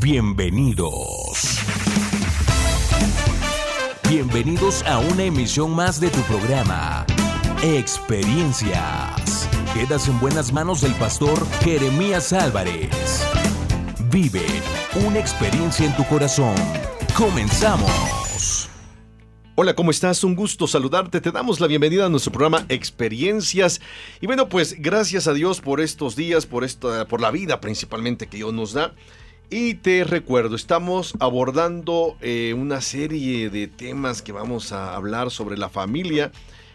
Bienvenidos. Bienvenidos a una emisión más de tu programa, Experiencias. Quedas en buenas manos del pastor Jeremías Álvarez. Vive una experiencia en tu corazón. Comenzamos. Hola, ¿cómo estás? Un gusto saludarte. Te damos la bienvenida a nuestro programa Experiencias. Y bueno, pues gracias a Dios por estos días, por esta, por la vida principalmente que Dios nos da. Y te recuerdo, estamos abordando eh, una serie de temas que vamos a hablar sobre la familia.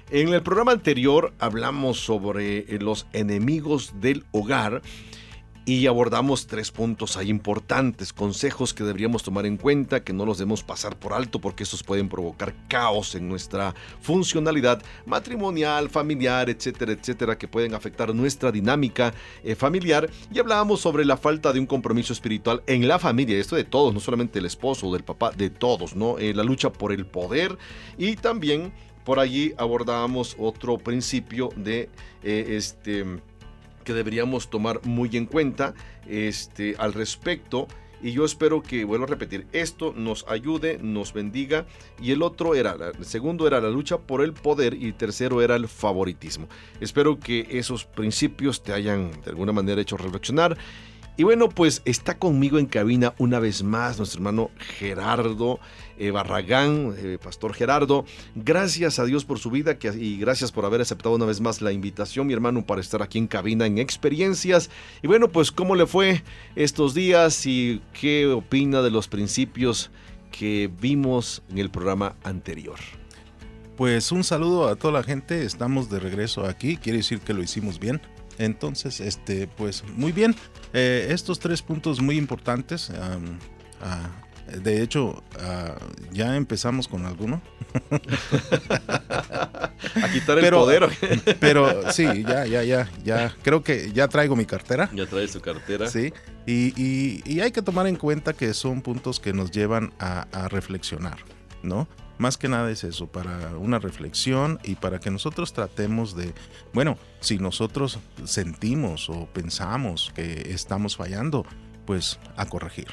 En el programa anterior hablamos sobre eh, los enemigos del hogar y abordamos tres puntos ahí importantes, consejos que deberíamos tomar en cuenta, que no los debemos pasar por alto porque estos pueden provocar caos en nuestra funcionalidad matrimonial, familiar, etcétera, etcétera, que pueden afectar nuestra dinámica eh, familiar. Y hablábamos sobre la falta de un compromiso espiritual en la familia, esto de todos, no solamente del esposo o del papá, de todos, ¿no? Eh, la lucha por el poder y también por allí abordábamos otro principio de eh, este que deberíamos tomar muy en cuenta este, al respecto. Y yo espero que, vuelvo a repetir, esto nos ayude, nos bendiga. Y el otro era, el segundo era la lucha por el poder y el tercero era el favoritismo. Espero que esos principios te hayan de alguna manera hecho reflexionar y bueno, pues está conmigo en cabina una vez más nuestro hermano Gerardo eh, Barragán, eh, Pastor Gerardo. Gracias a Dios por su vida y gracias por haber aceptado una vez más la invitación, mi hermano, para estar aquí en cabina en experiencias. Y bueno, pues cómo le fue estos días y qué opina de los principios que vimos en el programa anterior. Pues un saludo a toda la gente, estamos de regreso aquí, quiere decir que lo hicimos bien. Entonces, este, pues muy bien. Eh, estos tres puntos muy importantes. Ah, de hecho, ah, ya empezamos con alguno. a quitar el poder. pero sí, ya, ya, ya, ya. Creo que ya traigo mi cartera. Ya traes tu cartera. Sí. Y, hay que tomar en cuenta que son puntos que nos llevan a, a reflexionar, ¿no? Más que nada es eso, para una reflexión y para que nosotros tratemos de, bueno, si nosotros sentimos o pensamos que estamos fallando, pues a corregir.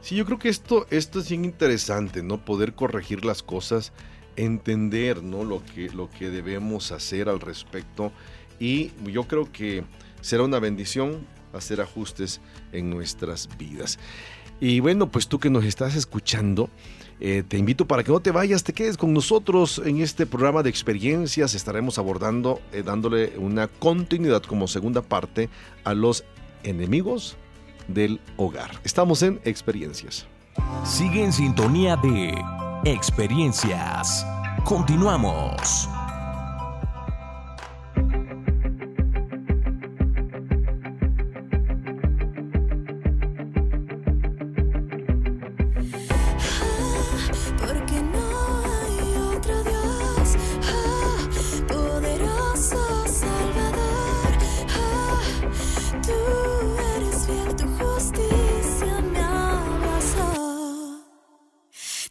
Sí, yo creo que esto, esto es bien interesante, ¿no? Poder corregir las cosas, entender, ¿no? Lo que, lo que debemos hacer al respecto. Y yo creo que será una bendición hacer ajustes en nuestras vidas. Y bueno, pues tú que nos estás escuchando, eh, te invito para que no te vayas, te quedes con nosotros en este programa de experiencias. Estaremos abordando, eh, dándole una continuidad como segunda parte a los enemigos del hogar. Estamos en experiencias. Sigue en sintonía de experiencias. Continuamos.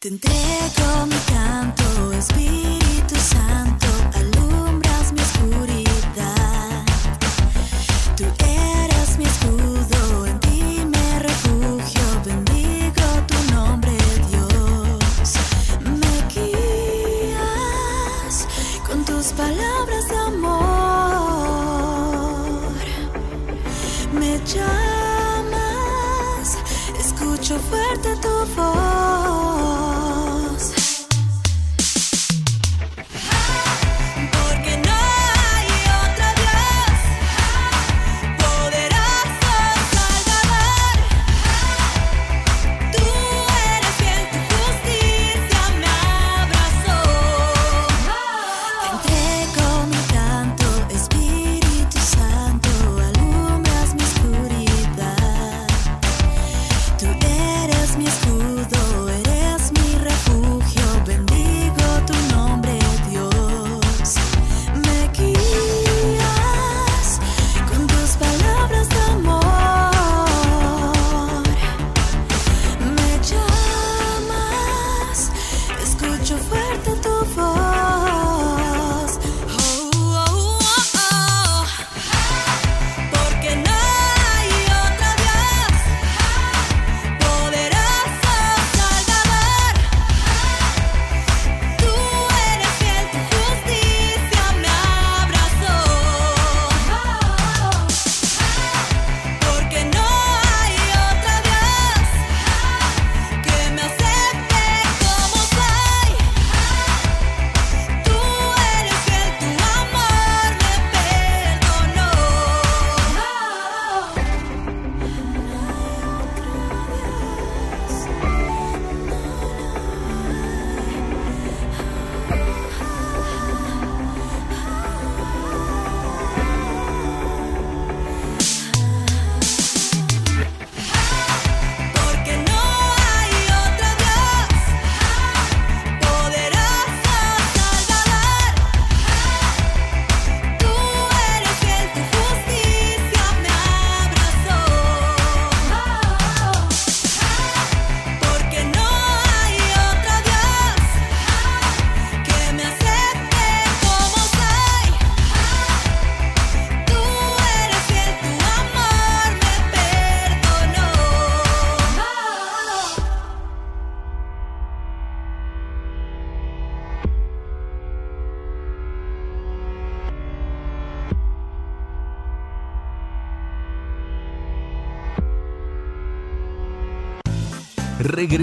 Te entrego mi canto, Espíritu Santo.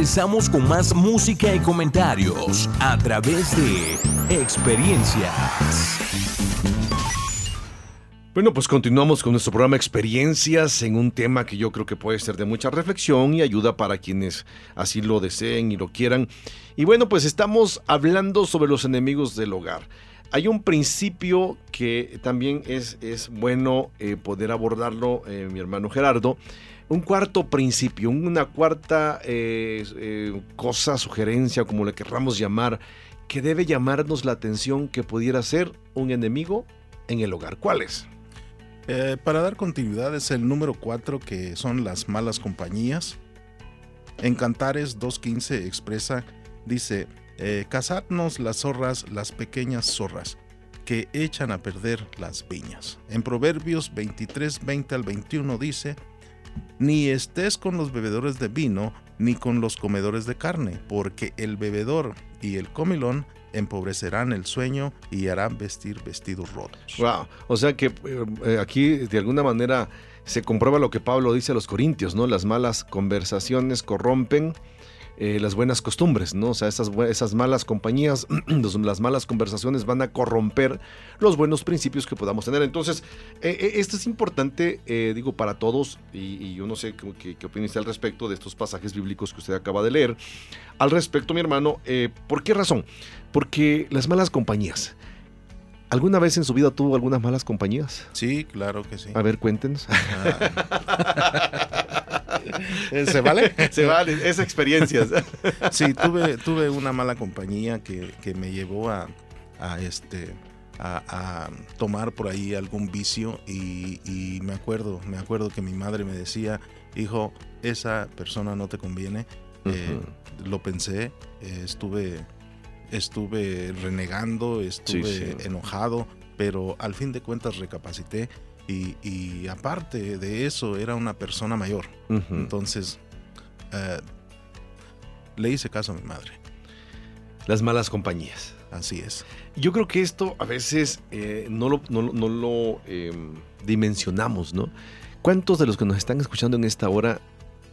Regresamos con más música y comentarios a través de experiencias. Bueno, pues continuamos con nuestro programa Experiencias en un tema que yo creo que puede ser de mucha reflexión y ayuda para quienes así lo deseen y lo quieran. Y bueno, pues estamos hablando sobre los enemigos del hogar. Hay un principio que también es, es bueno eh, poder abordarlo, eh, mi hermano Gerardo. Un cuarto principio, una cuarta eh, cosa, sugerencia, como le querramos llamar, que debe llamarnos la atención que pudiera ser un enemigo en el hogar. ¿Cuál es? Eh, para dar continuidad es el número 4 que son las malas compañías. En Cantares 2.15 expresa, dice, eh, cazadnos las zorras, las pequeñas zorras, que echan a perder las viñas. En Proverbios 23, 20 al 21 dice, ni estés con los bebedores de vino, ni con los comedores de carne, porque el bebedor y el comilón empobrecerán el sueño y harán vestir vestidos rotos. Wow, o sea que eh, eh, aquí de alguna manera se comprueba lo que Pablo dice a los corintios, ¿no? Las malas conversaciones corrompen eh, las buenas costumbres, ¿no? O sea, esas, esas malas compañías, las malas conversaciones van a corromper los buenos principios que podamos tener. Entonces, esto es importante, digo, para todos, y, yo no sé qué, qué, opina usted al respecto de estos pasajes bíblicos que usted acaba de leer. Al respecto, mi hermano, ¿por qué razón? Porque las malas compañías. ¿Alguna vez en su vida tuvo algunas malas compañías? Sí, claro que sí. A ver, cuéntenos. ¿Se vale? Se vale, es experiencias. sí, tuve, tuve una mala compañía que, me llevó a, este, a, tomar por ahí algún vicio y, me acuerdo, me acuerdo que mi madre me decía, hijo, esa persona no te conviene. Eh, lo pensé, eh, estuve estuve renegando, estuve enojado, pero al fin de cuentas recapacité y, aparte de eso era una persona mayor. Entonces eh, le hice caso a mi madre. Las malas compañías. Así es. Yo creo que esto a veces eh, no lo, no, lo em, dimensionamos, ¿no? ¿Cuántos de los que nos están escuchando en esta hora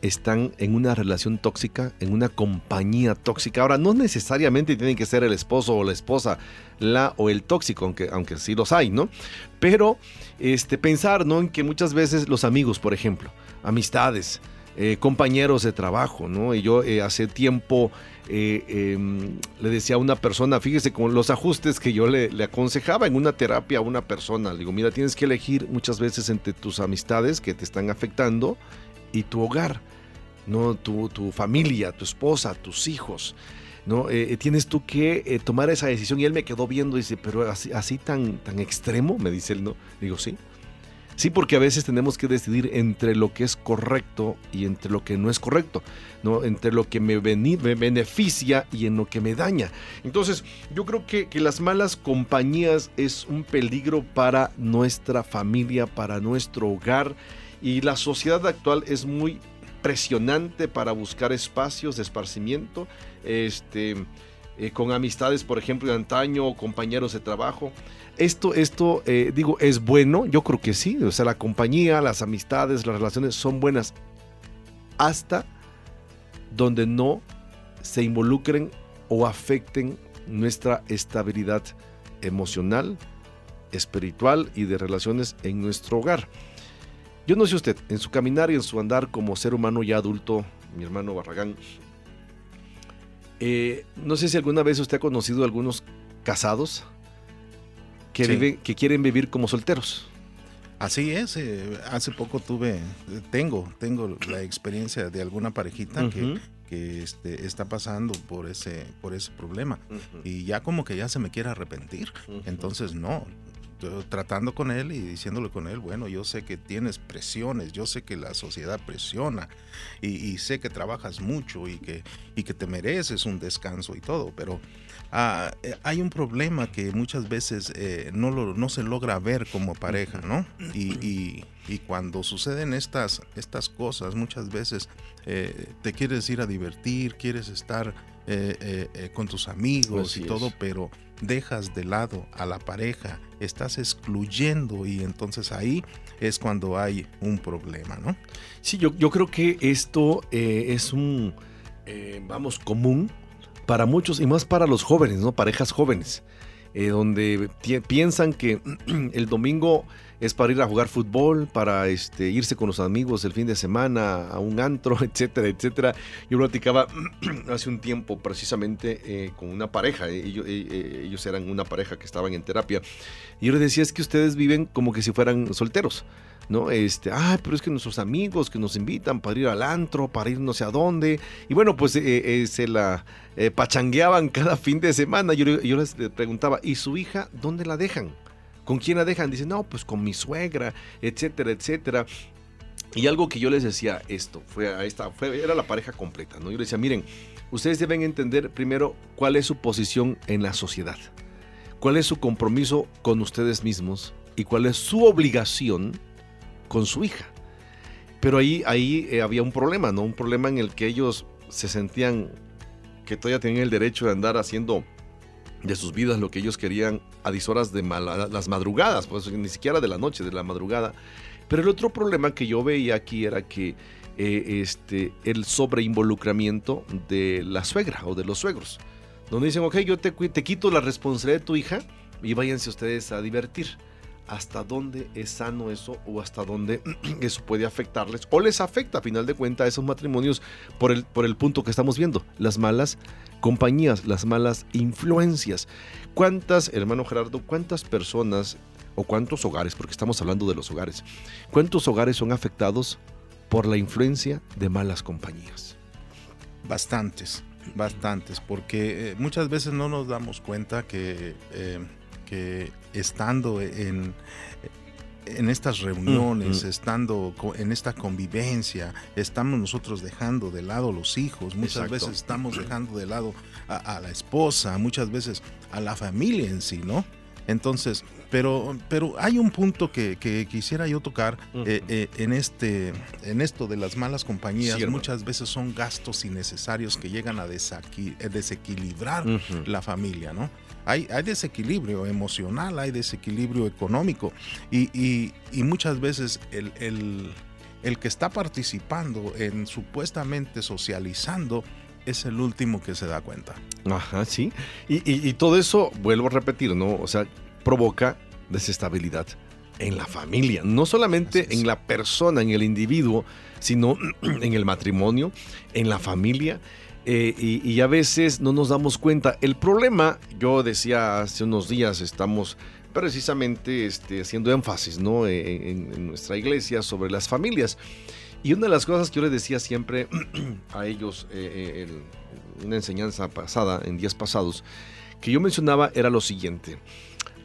están en una relación tóxica, en una compañía tóxica. Ahora, no necesariamente tienen que ser el esposo o la esposa, la o el tóxico, aunque, aunque sí los hay, ¿no? Pero este, pensar, ¿no? En que muchas veces los amigos, por ejemplo, amistades, eh, compañeros de trabajo, ¿no? Y yo eh, hace tiempo eh, em, le decía a una persona, fíjese con los ajustes que yo le, le, aconsejaba en una terapia a una persona, le digo, mira, tienes que elegir muchas veces entre tus amistades que te están afectando y tu hogar. ¿no? Tu, tu familia, tu esposa, tus hijos. ¿no? Eh, eh, tienes tú que eh, tomar esa decisión. Y él me quedó viendo y dice, pero así, así tan, tan extremo, me dice él, ¿no? Digo, sí. Sí, porque a veces tenemos que decidir entre lo que es correcto y entre lo que no es correcto, ¿no? Entre lo que me, me beneficia y en lo que me daña. Entonces, yo creo que, que las malas compañías es un peligro para nuestra familia, para nuestro hogar. Y la sociedad actual es muy presionante para buscar espacios de esparcimiento, este, eh, con amistades, por ejemplo, de antaño o compañeros de trabajo. Esto, esto eh, digo, es bueno, yo creo que sí, o sea, la compañía, las amistades, las relaciones son buenas hasta donde no se involucren o afecten nuestra estabilidad emocional, espiritual y de relaciones en nuestro hogar. Yo no sé usted, en su caminar y en su andar como ser humano ya adulto, mi hermano Barragán, eh, no sé si alguna vez usted ha conocido a algunos casados que, que quieren vivir como solteros. Así es, eh, hace poco tuve, tengo, tengo la experiencia de alguna parejita que, que este, está pasando por ese, por ese problema. Y ya como que ya se me quiere arrepentir. Entonces no, tratando con él y diciéndole con él, bueno, yo sé que tienes presiones, yo sé que la sociedad presiona y, sé que trabajas mucho y que, y que te mereces un descanso y todo, pero ah, eh, hay un problema que muchas veces eh, no, lo, no se logra ver como pareja, ¿no? Y, cuando suceden estas, estas cosas, muchas veces eh, te quieres ir a divertir, quieres estar con tus amigos y todo, pero dejas de lado a la pareja, estás excluyendo y entonces ahí es cuando hay un problema, ¿no? Sí, yo, yo creo que esto eh, es un eh, vamos, común para muchos y más para los jóvenes, ¿no? Parejas jóvenes, eh, donde piensan que el domingo es para ir a jugar fútbol, para este, irse con los amigos el fin de semana a un antro, etcétera, etcétera. Yo platicaba hace un tiempo precisamente eh, con una pareja, ellos, ellos, eran una pareja que estaban en terapia, y yo les decía es que ustedes viven como que si fueran solteros. ¿no? Este, ah, pero es que nuestros amigos que nos invitan para ir al antro, para ir no sé a dónde, y bueno, pues eh, eh, se la eh, pachangueaban cada fin de semana. Yo, yo les preguntaba, ¿y su hija dónde la dejan? ¿Con quién la dejan? Dicen, no, pues con mi suegra, etcétera, etcétera. Y algo que yo les decía esto, fue a esta, fue, era la pareja completa, ¿no? Yo les decía, miren, ustedes deben entender primero cuál es su posición en la sociedad, cuál es su compromiso con ustedes mismos y cuál es su obligación con su hija. Pero ahí, ahí eh, había un problema, ¿no? Un problema en el que ellos se sentían que todavía tenían el derecho de andar haciendo de sus vidas lo que ellos querían a 10 horas de las madrugadas, pues ni siquiera de la noche, de la madrugada. Pero el otro problema que yo veía aquí era que eh, este, el sobreinvolucramiento de la suegra o de los suegros, donde dicen, ok, yo te, te quito la responsabilidad de tu hija y váyanse ustedes a divertir hasta dónde es sano eso o hasta dónde eso puede afectarles o les afecta a final de cuentas a esos matrimonios por el, por el punto que estamos viendo, las malas compañías, las malas influencias. ¿Cuántas, hermano Gerardo, cuántas personas o cuántos hogares, porque estamos hablando de los hogares, cuántos hogares son afectados por la influencia de malas compañías? Bastantes, bastantes, porque eh, muchas veces no nos damos cuenta que... Eh, estando en, en estas reuniones, estando en esta convivencia, estamos nosotros dejando de lado los hijos, muchas veces estamos dejando de lado a, la esposa, muchas veces a la familia en sí, ¿no? Entonces, pero, pero hay un punto que, quisiera yo tocar eh, eh, en, este, en esto de las malas compañías. muchas veces son gastos innecesarios que llegan a desequilibrar la familia, ¿no? Hay, desequilibrio emocional, hay desequilibrio económico y, muchas veces el, que está participando en supuestamente socializando es el último que se da cuenta. Ajá, sí. Y, todo eso, vuelvo a repetir, ¿no? O sea, provoca desestabilidad en la familia, no solamente en la persona, en el individuo, sino en el matrimonio, en la familia eh, y, a veces no nos damos cuenta. El problema, yo decía hace unos días, estamos precisamente este, haciendo énfasis ¿no? E, en, nuestra iglesia sobre las familias. Y una de las cosas que yo les decía siempre a ellos, eh, eh, una enseñanza pasada, en días pasados, que yo mencionaba era lo siguiente.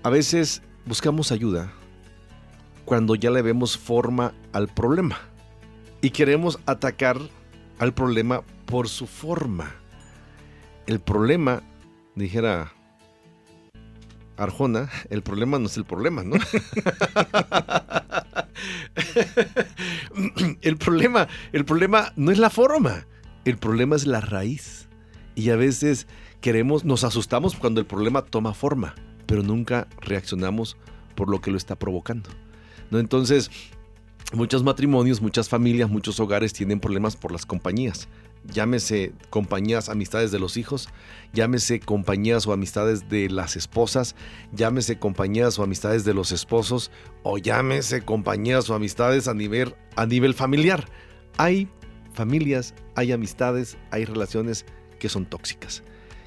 A veces buscamos ayuda cuando ya le vemos forma al problema y queremos atacar al problema por su forma. El problema, dijera Arjona, el problema no es el problema, ¿no? el problema, el problema no es la forma, el problema es la raíz. Y a veces queremos, nos asustamos cuando el problema toma forma, pero nunca reaccionamos por lo que lo está provocando. ¿no? Entonces, muchos matrimonios, muchas familias, muchos hogares tienen problemas por las compañías llámese compañías, amistades de los hijos, llámese compañías o amistades de las esposas, llámese compañías o amistades de los esposos, o llámese compañías o amistades a nivel, a nivel familiar. Hay familias, hay amistades, hay relaciones que son tóxicas,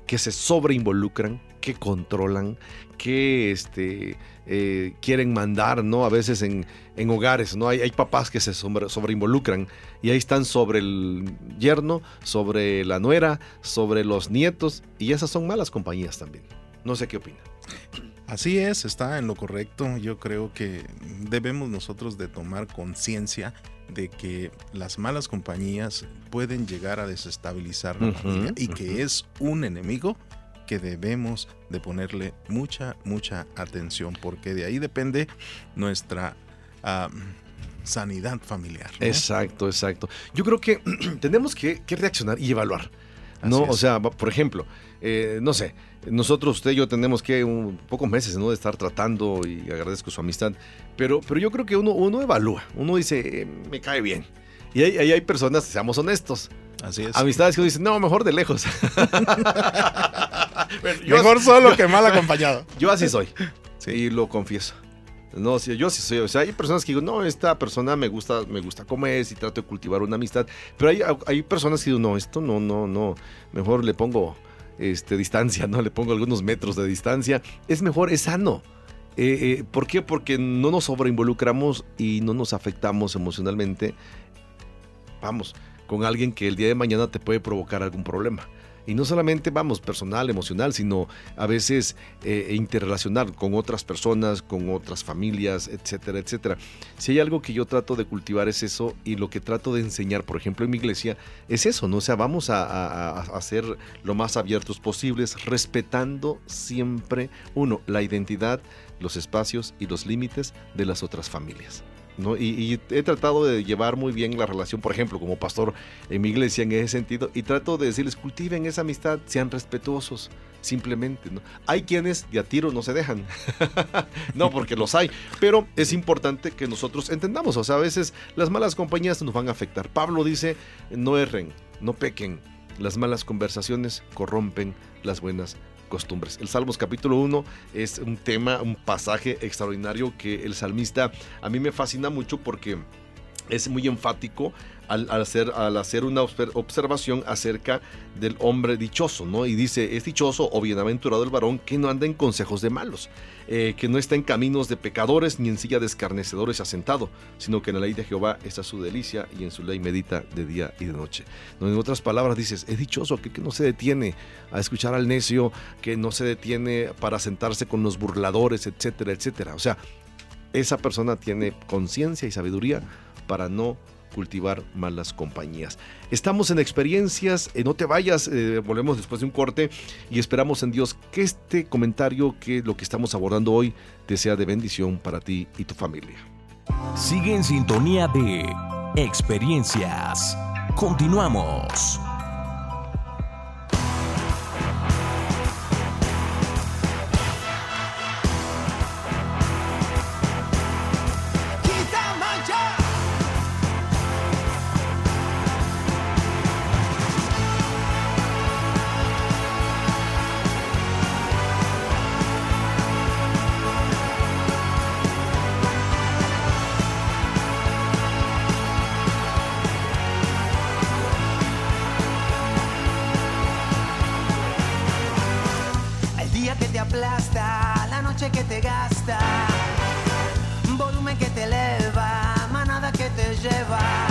que se sobreinvolucran, que controlan, que este, eh, quieren mandar, ¿no? A veces en, hogares, ¿no? Hay, hay, papás que se sobre, sobreinvolucran y ahí están sobre el yerno, sobre la nuera, sobre los nietos y esas son malas compañías también. No sé qué opina. Así es, está en lo correcto. Yo creo que debemos nosotros de tomar conciencia de que las malas compañías pueden llegar a desestabilizar la familia y que es un enemigo que debemos de ponerle mucha, mucha atención, porque de ahí depende nuestra sanidad familiar. Exacto, exacto. Yo creo que tenemos que, reaccionar y evaluar. ¿no? O sea, por ejemplo, eh, no sé, nosotros, usted y yo tenemos que un pocos meses ¿no? de estar tratando y agradezco su amistad, pero, pero yo creo que uno, uno evalúa, uno dice, eh, me cae bien. Y ahí hay, hay, personas, seamos honestos, Así es. Amistades que uno dice, no, mejor de lejos. mejor solo que mal acompañado. Yo así soy. Sí. Y lo confieso. No, yo sí soy. O sea, hay personas que digo, no, esta persona me gusta, me gusta comer y trato de cultivar una amistad. Pero hay, hay personas que digo, no, esto no, no, no. Mejor le pongo este, distancia, ¿no? Le pongo algunos metros de distancia. Es mejor, es sano. Eh, eh, ¿Por qué? Porque no nos sobreinvolucramos y no nos afectamos emocionalmente. Vamos, con alguien que el día de mañana te puede provocar algún problema. Y no solamente, vamos, personal, emocional, sino a veces eh, interrelacionar con otras personas, con otras familias, etcétera, etcétera. Si hay algo que yo trato de cultivar es eso y lo que trato de enseñar, por ejemplo, en mi iglesia, es eso, ¿no? O sea, vamos a, a ser lo más abiertos posibles, respetando siempre, uno, la identidad, los espacios y los límites de las otras familias. Y, he tratado de llevar muy bien la relación, por ejemplo, como pastor en mi iglesia en ese sentido, y trato de decirles, cultiven esa amistad, sean respetuosos, simplemente. ¿no? Hay quienes de a tiro no se dejan, no porque los hay, pero es importante que nosotros entendamos, o sea, a veces las malas compañías nos van a afectar. Pablo dice, no erren, no pequen, las malas conversaciones corrompen las buenas costumbres. El Salmos capítulo 1 es un tema, un pasaje extraordinario que el salmista a mí me fascina mucho porque es muy enfático al, hacer, al hacer una observación acerca del hombre dichoso, ¿no? Y dice, es dichoso o bienaventurado el varón que no anda en consejos de malos, eh, que no está en caminos de pecadores ni en silla de escarnecedores asentado, sino que en la ley de Jehová está su delicia y en su ley medita de día y de noche. En otras palabras dices, es dichoso aquel que no se detiene a escuchar al necio, que no se detiene para sentarse con los burladores, etcétera, etcétera. O sea, esa persona tiene conciencia y sabiduría para no cultivar malas compañías. Estamos en experiencias, eh, no te vayas, eh, volvemos después de un corte y esperamos en Dios que este comentario, que lo que estamos abordando hoy, te sea de bendición para ti y tu familia. Sigue en sintonía de experiencias. Continuamos. aplasta, la noche que te gasta, volumen que te eleva, manada que te lleva,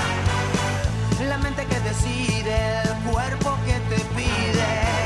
la mente que decide, el cuerpo que te pide.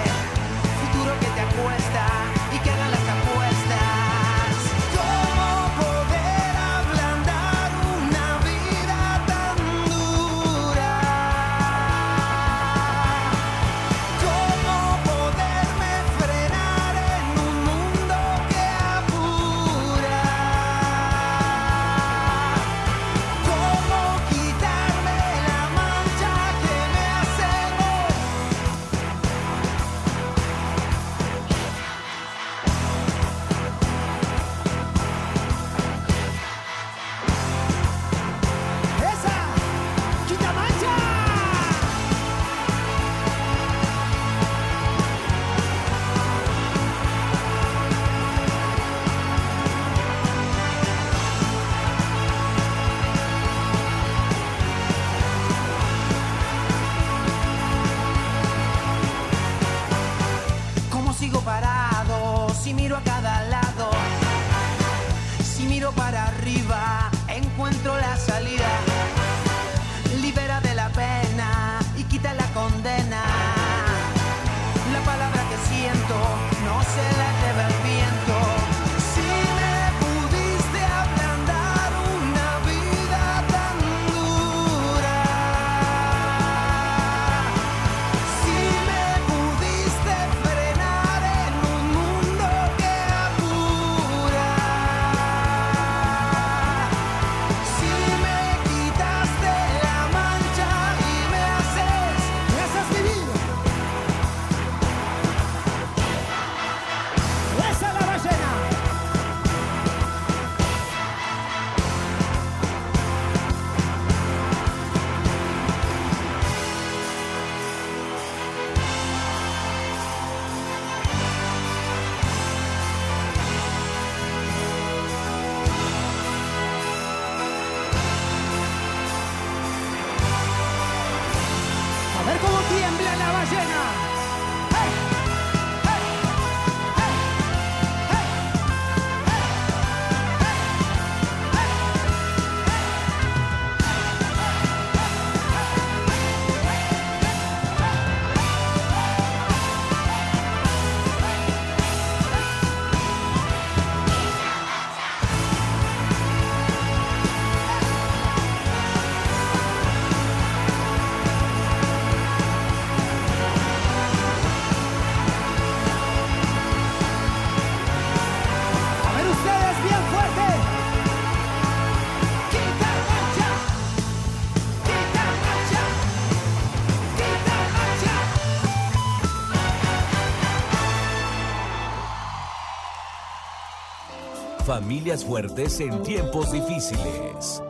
Familias fuertes en tiempos difíciles.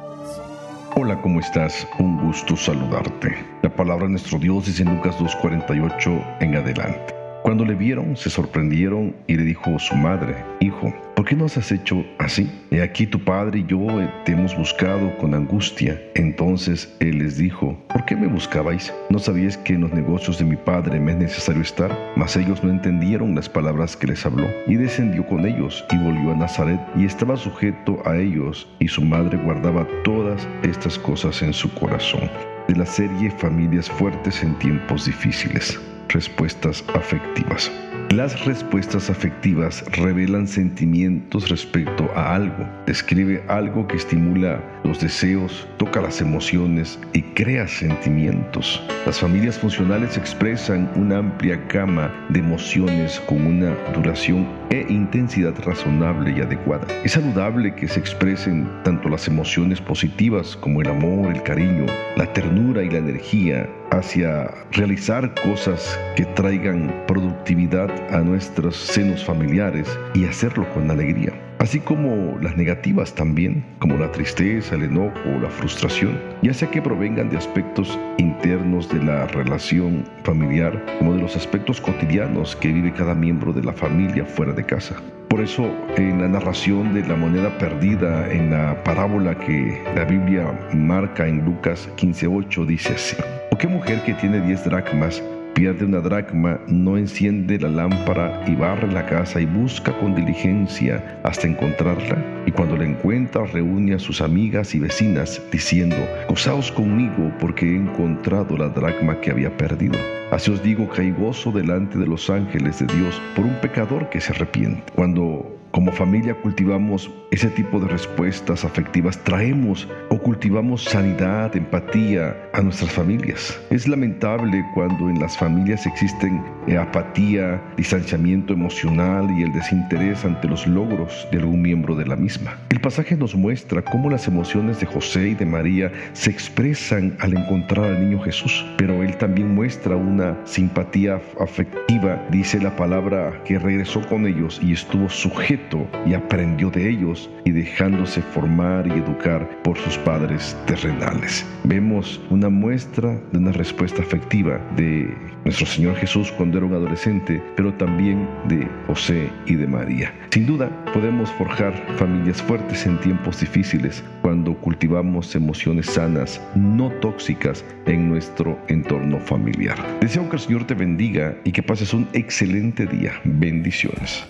Hola, ¿cómo estás? Un gusto saludarte. La palabra de nuestro Dios dice en Lucas 2.48 en adelante. Cuando le vieron, se sorprendieron y le dijo su madre, Hijo, ¿por qué nos has hecho así? He aquí tu padre y yo te hemos buscado con angustia. Entonces él les dijo, ¿por qué me buscabais? ¿No sabíais que en los negocios de mi padre me es necesario estar? Mas ellos no entendieron las palabras que les habló. Y descendió con ellos y volvió a Nazaret y estaba sujeto a ellos y su madre guardaba todas estas cosas en su corazón. De la serie Familias Fuertes en Tiempos Difíciles. Respuestas afectivas. Las respuestas afectivas revelan sentimientos respecto a algo, describe algo que estimula los deseos, toca las emociones y crea sentimientos. Las familias funcionales expresan una amplia gama de emociones con una duración e intensidad razonable y adecuada. Es saludable que se expresen tanto las emociones positivas como el amor, el cariño, la ternura y la energía hacia realizar cosas que traigan productividad a nuestros senos familiares y hacerlo con alegría. Así como las negativas también, como la tristeza, el enojo o la frustración, ya sea que provengan de aspectos internos de la relación familiar, como de los aspectos cotidianos que vive cada miembro de la familia fuera de casa. Por eso, en la narración de la moneda perdida, en la parábola que la Biblia marca en Lucas 15:8, dice así: ¿O qué mujer que tiene 10 dracmas pierde una dracma, no enciende la lámpara y barre la casa y busca con diligencia hasta encontrarla? Y cuando la encuentra, reúne a sus amigas y vecinas, diciendo: Gozaos conmigo, porque he encontrado la dracma que había perdido. Así os digo que gozo delante de los ángeles de Dios por un pecador que se arrepiente. Cuando como familia cultivamos ese tipo de respuestas afectivas, traemos o cultivamos sanidad, empatía a nuestras familias. Es lamentable cuando en las familias existen eh, apatía, distanciamiento emocional y el desinterés ante los logros de algún miembro de la misma. El pasaje nos muestra cómo las emociones de José y de María se expresan al encontrar al niño Jesús, pero él también muestra una simpatía afectiva, dice la palabra que regresó con ellos y estuvo sujeto y aprendió de ellos y dejándose formar y educar por sus padres terrenales. Vemos una muestra de una respuesta afectiva de nuestro Señor Jesús cuando era un adolescente, pero también de José y de María. Sin duda, podemos forjar familias fuertes en tiempos difíciles cuando cultivamos emociones sanas, no tóxicas en nuestro entorno familiar. Deseo que el Señor te bendiga y que pases un excelente día. Bendiciones.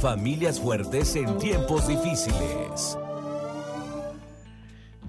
Familias fuertes en tiempos difíciles.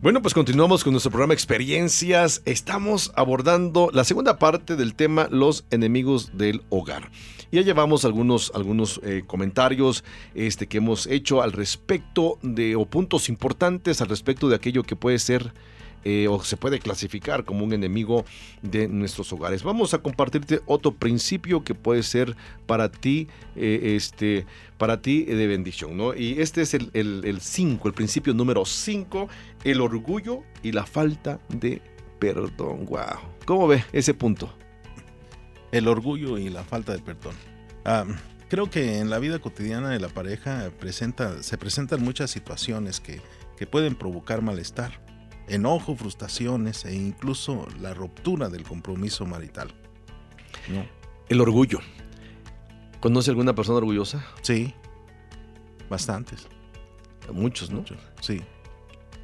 Bueno, pues continuamos con nuestro programa Experiencias. Estamos abordando la segunda parte del tema Los enemigos del hogar. Ya llevamos algunos, algunos eh, comentarios este, que hemos hecho al respecto de, o puntos importantes al respecto de aquello que puede ser eh, o se puede clasificar como un enemigo de nuestros hogares. Vamos a compartirte otro principio que puede ser para ti, eh, este, para ti de bendición, ¿no? Y este es el 5, el, principio número 5, el orgullo y la falta de perdón. Wow. ¿Cómo ve ese punto? El orgullo y la falta de perdón. Creo que en la vida cotidiana de la pareja presenta, se presentan muchas situaciones que, que pueden provocar malestar enojo, frustraciones e incluso la ruptura del compromiso marital. ¿no? El orgullo. ¿Conoce alguna persona orgullosa? Sí, bastantes. Muchos, ¿no? Muchos, sí.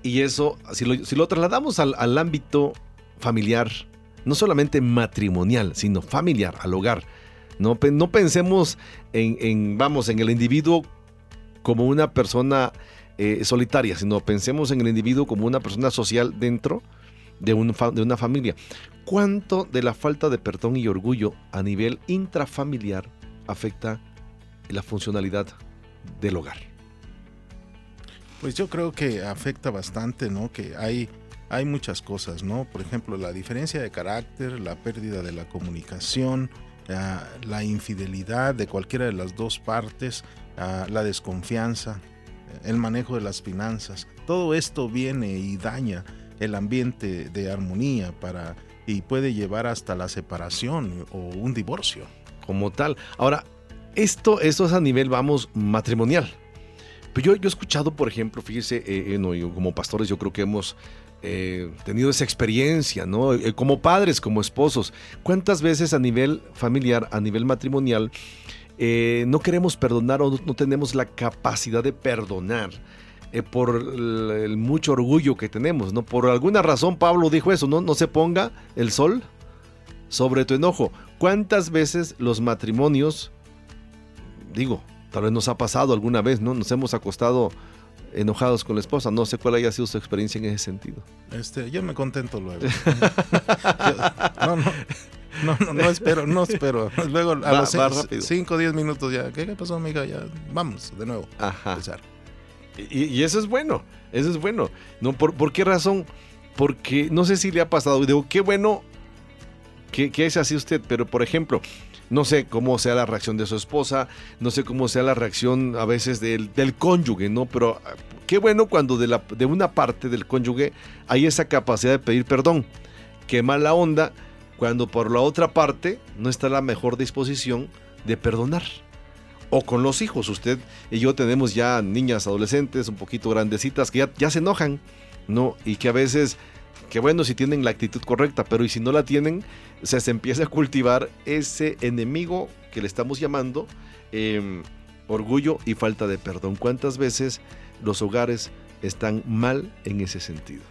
Y eso, si lo, si lo trasladamos al, al, ámbito familiar, no solamente matrimonial, sino familiar, al hogar. No, no pensemos en, en, vamos, en el individuo como una persona eh, solitaria, sino pensemos en el individuo como una persona social dentro de, un de una familia. ¿Cuánto de la falta de perdón y orgullo a nivel intrafamiliar afecta la funcionalidad del hogar? Pues yo creo que afecta bastante, ¿no? Que hay, hay muchas cosas, ¿no? Por ejemplo, la diferencia de carácter, la pérdida de la comunicación, ah, la infidelidad de cualquiera de las dos partes, ah, la desconfianza, el manejo de las finanzas. Todo esto viene y daña el ambiente de armonía para y puede llevar hasta la separación o un divorcio. como tal. Ahora, esto, esto es a nivel, vamos, matrimonial. Pero yo, yo he escuchado, por ejemplo, fíjese, eh, eh, yo como pastores yo creo que hemos eh, tenido esa experiencia, ¿no? Eh, como padres, como esposos. ¿Cuántas veces a nivel familiar, a nivel matrimonial, eh, no queremos perdonar o no, no tenemos la capacidad de perdonar? eh, por el, el mucho orgullo que tenemos, ¿no? Por alguna razón Pablo dijo eso, ¿no? No se ponga el sol sobre tu enojo. ¿Cuántas veces los matrimonios, digo, tal vez nos ha pasado alguna vez, ¿no? Nos hemos acostado enojados con la esposa. No sé cuál haya sido su experiencia en ese sentido. Este, yo me contento luego. Yo- no, no, no, no, no espero, no espero. Luego a Va- los va rápido. 5 o 10 minutos ya. ¿Qué, pasó, amiga? Ya, vamos, de nuevo. Ajá. empezar. Y, y eso es bueno, eso es bueno. ¿No? ¿Por, por qué razón? Porque no sé si le ha pasado. Digo, qué bueno que, que es así usted, pero por ejemplo, no sé cómo sea la reacción de su esposa, no sé cómo sea la reacción a veces del, del cónyuge, ¿no? Pero ah, qué bueno cuando de, la, de una parte del cónyuge hay esa capacidad de pedir perdón. Qué mala onda cuando por la otra parte no está la mejor disposición de perdonar. O con los hijos, usted y yo tenemos ya niñas adolescentes un poquito grandecitas que ya, se enojan, ¿no? Y que a veces, que bueno, si tienen la actitud correcta, pero y si no la tienen, se empieza a cultivar ese enemigo que le estamos llamando eh, orgullo y falta de perdón. ¿Cuántas veces los hogares están mal en ese sentido?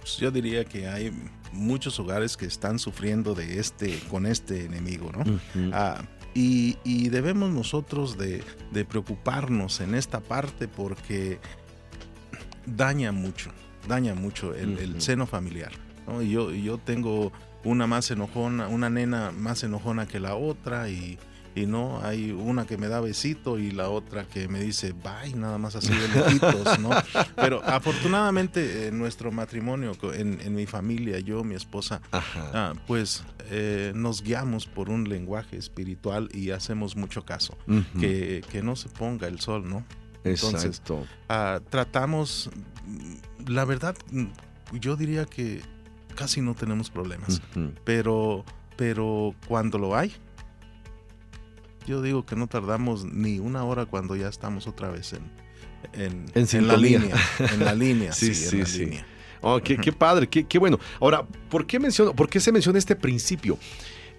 Pues yo diría que hay muchos hogares que están sufriendo de este, con este enemigo, ¿no? Ah, y, y debemos nosotros de, de preocuparnos en esta parte porque daña mucho, daña mucho el, el seno familiar. ¿no? Y yo, yo tengo una más enojona, una nena más enojona que la otra y, y no, hay una que me da besito y la otra que me dice bye, nada más así de lejitos, ¿no? Pero afortunadamente en nuestro matrimonio, en, en mi familia, yo, mi esposa. Ah, pues eh, nos guiamos por un lenguaje espiritual y hacemos mucho caso. Que, que no se ponga el sol, ¿no? entonces- Exacto. Ah, tratamos, la verdad, yo diría que casi no tenemos problemas, pero, pero cuando lo hay, yo digo que no tardamos ni una hora cuando ya estamos otra vez en, en, En la línea. En la línea, Sí, sí, sí, en la sí. línea. Oh, qué, qué padre, qué, qué bueno. Ahora, ¿por qué, menciono, ¿por qué se menciona este principio?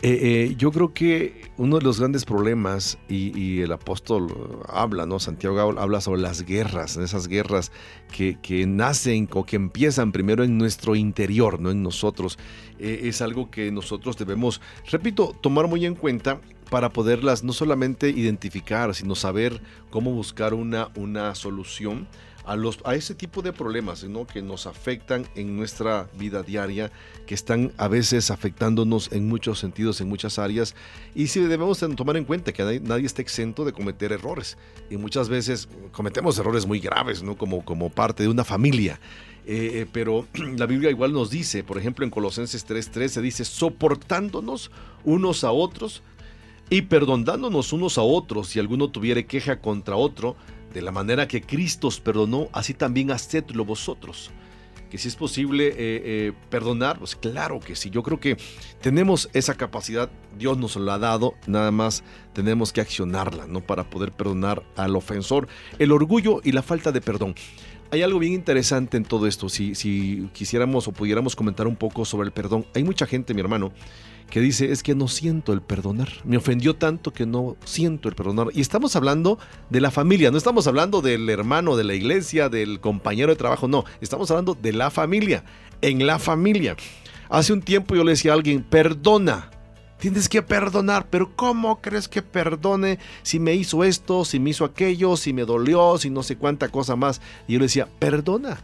Eh, eh, yo creo que uno de los grandes problemas, y, y el apóstol habla, ¿no? Santiago habla- habla sobre las guerras, esas guerras que, que nacen o que empiezan primero en nuestro interior, no en nosotros. Eh, es algo que nosotros debemos, repito, tomar muy en cuenta para poderlas no solamente identificar, sino saber cómo buscar una, una solución a, los, a ese tipo de problemas ¿no? que nos afectan en nuestra vida diaria, que están a veces afectándonos en muchos sentidos, en muchas áreas, y sí debemos de tomar en cuenta que nadie, nadie está exento de cometer errores, y muchas veces cometemos errores muy graves, ¿no? como, como parte de una familia. Eh, eh, pero la Biblia igual nos dice, por ejemplo en Colosenses 3:13 dice, soportándonos unos a otros y perdonándonos unos a otros si alguno tuviere queja contra otro, de la manera que Cristo os perdonó, así también hacedlo vosotros. Que si es posible eh, eh, perdonar, pues claro que sí. Yo creo que tenemos esa capacidad, Dios nos lo ha dado, nada más tenemos que accionarla, ¿no? Para poder perdonar al ofensor. El orgullo y la falta de perdón. Hay algo bien interesante en todo esto. Si, si quisiéramos o pudiéramos comentar un poco sobre el perdón, hay mucha gente, mi hermano, que dice, es que no siento el perdonar. Me ofendió tanto que no siento el perdonar. Y estamos hablando de la familia, no estamos hablando del hermano de la iglesia, del compañero de trabajo, no, estamos hablando de la familia, en la familia. Hace un tiempo yo le decía a alguien, perdona. Tienes que perdonar, pero ¿cómo crees que perdone si me hizo esto, si me hizo aquello, si me dolió, si no sé cuánta cosa más? Y yo le decía, perdona.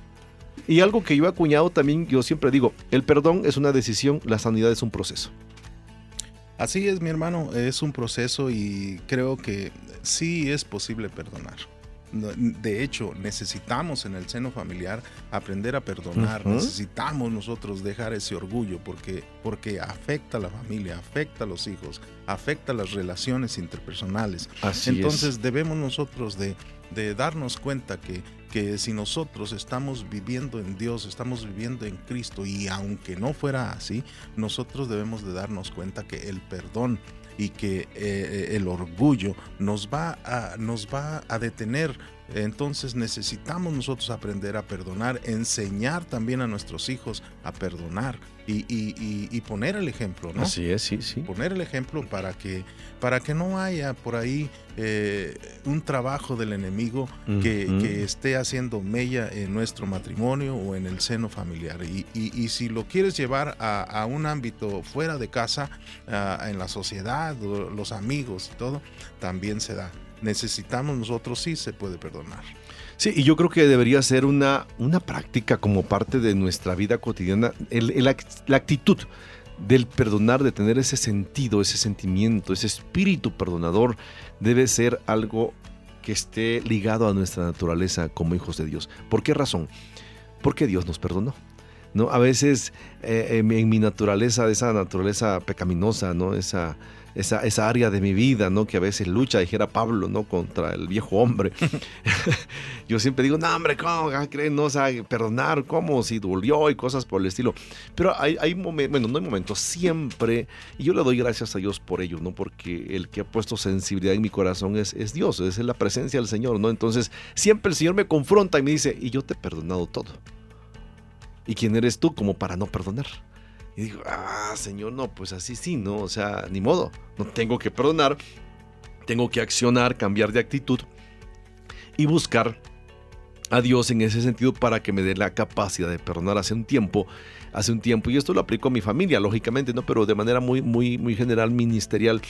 Y algo que yo he acuñado también, yo siempre digo, el perdón es una decisión, la sanidad es un proceso. Así es, mi hermano, es un proceso y creo que sí es posible perdonar. De hecho, necesitamos en el seno familiar aprender a perdonar, necesitamos nosotros dejar ese orgullo porque, porque afecta a la familia, afecta a los hijos, afecta a las relaciones interpersonales. Así Entonces debemos nosotros de, de darnos cuenta que, que si nosotros estamos viviendo en Dios, estamos viviendo en Cristo y aunque no fuera así, nosotros debemos de darnos cuenta que el perdón y que eh, el orgullo nos va, a, nos va a detener. Entonces necesitamos nosotros aprender a perdonar, enseñar también a nuestros hijos a perdonar y, y- y- y poner el ejemplo, ¿no? Así es, sí, sí. poner el ejemplo para que para que no haya por ahí eh, un trabajo del enemigo que, esté haciendo mella en nuestro matrimonio o en el seno familiar y, si lo quieres llevar a, a un ámbito fuera de casa en la sociedad los amigos y todo también se da necesitamos nosotros sí se puede perdonar Sí, y yo creo que debería ser una, una práctica como parte de nuestra vida cotidiana, el- la actitud del perdonar, de tener ese sentido, ese sentimiento, ese espíritu perdonador, debe ser algo que esté ligado a nuestra naturaleza como hijos de Dios. ¿Por qué razón? Porque Dios nos perdonó. ¿No? A veces eh, en, mi- en mi naturaleza, esa naturaleza pecaminosa, ¿no? esa, esa, esa área de mi vida, ¿no? que a veces lucha, dijera Pablo, ¿no? contra el viejo hombre. Yo siempre digo, no, hombre, ¿cómo Ah, creen? No, o sea, perdonar, ¿cómo? Si dolió y cosas por el estilo. Pero hay, hay momentos, bueno, no hay momentos, siempre, y yo le doy gracias a Dios por ello, ¿no? Porque el que ha puesto sensibilidad en mi corazón es, es Dios, es la presencia del Señor, ¿no? Entonces, siempre el Señor me confronta y me dice, y yo te he perdonado todo. ¿Y quién eres tú como para no perdonar? Y digo, ah, Señor, no, pues así sí, ¿no? O sea, ni modo, no tengo que perdonar, tengo que accionar, cambiar de actitud y buscar a Dios en ese sentido para que me dé la capacidad de perdonar hace un tiempo, hace un tiempo, y esto lo aplico a mi familia, lógicamente, ¿no? Pero de manera muy, muy, muy general, ministerial,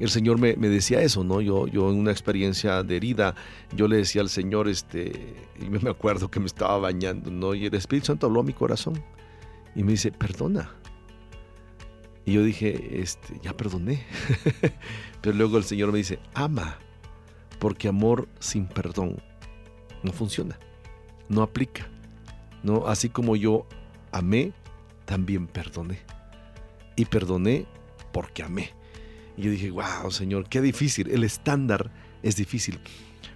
el Señor me, me decía eso, ¿no? Yo, yo en una experiencia de herida, yo le decía al Señor, este, y me acuerdo que me estaba bañando, ¿no? Y el Espíritu Santo habló a mi corazón y me dice, perdona. Y yo dije, este, ya perdoné. Pero luego el Señor me dice, ama, porque amor sin perdón no funciona, no aplica. No, así como yo amé, también perdoné. Y perdoné porque amé. Y yo dije, wow, Señor, qué difícil. El estándar es difícil.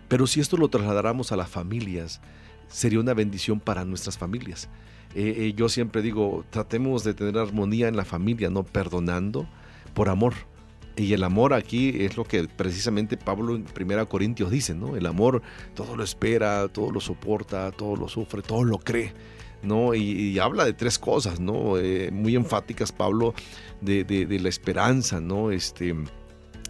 Pero si esto lo trasladáramos a las familias, sería una bendición para nuestras familias. Eh, eh, yo siempre digo, tratemos de tener armonía en la familia, no perdonando por amor. Y el amor aquí es lo que precisamente Pablo en 1 Corintios dice, ¿no? El amor todo lo espera, todo lo soporta, todo lo sufre, todo lo cree, ¿no? Y, habla de tres cosas, ¿no? Eh, muy enfáticas Pablo de, de- la esperanza, ¿no? Este,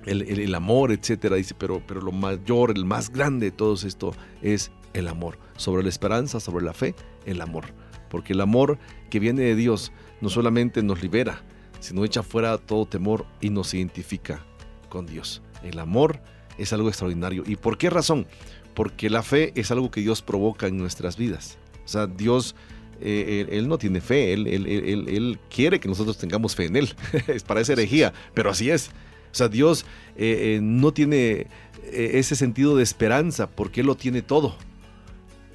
el, el- el amor, etcétera. Dice, pero, pero lo mayor, el más grande de todo esto es el amor. Sobre la esperanza, sobre la fe, el amor. Porque el amor que viene de Dios no solamente nos libera, sino echa fuera todo temor y nos identifica con Dios. El amor es algo extraordinario. ¿Y por qué razón? Porque la fe es algo que Dios provoca en nuestras vidas. O sea, Dios, eh, él, él no tiene fe, él, él- él- quiere que nosotros tengamos fe en Él. es para esa herejía, pero así es. O sea, Dios eh, eh, no tiene ese sentido de esperanza porque Él lo tiene todo.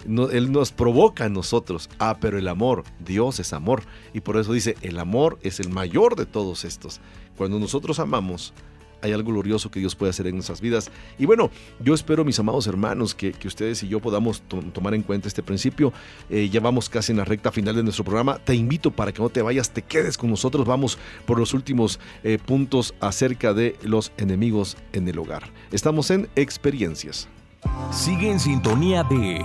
No- él nos provoca a nosotros. Ah, pero el amor, Dios es amor. Y por eso dice, el amor es el mayor de todos estos. Cuando nosotros amamos, hay algo glorioso que Dios puede hacer en nuestras vidas. Y bueno, yo espero, mis amados hermanos, que, que ustedes y yo podamos to- tomar en cuenta este principio. Eh, ya vamos casi en la recta final de nuestro programa. Te invito para que no te vayas, te quedes con nosotros. Vamos por los últimos eh, puntos acerca de los enemigos en el hogar. Estamos en experiencias. Sigue en sintonía de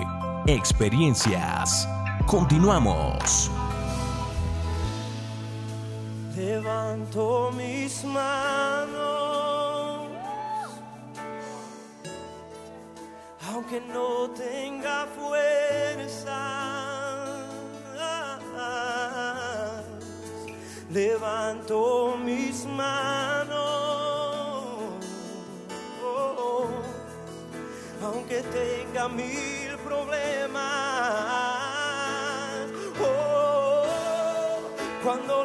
Experiencias. Continuamos. Levanto mis manos, aunque no tenga fuerza, levanto mis manos, oh, aunque tenga mil problemas, oh, cuando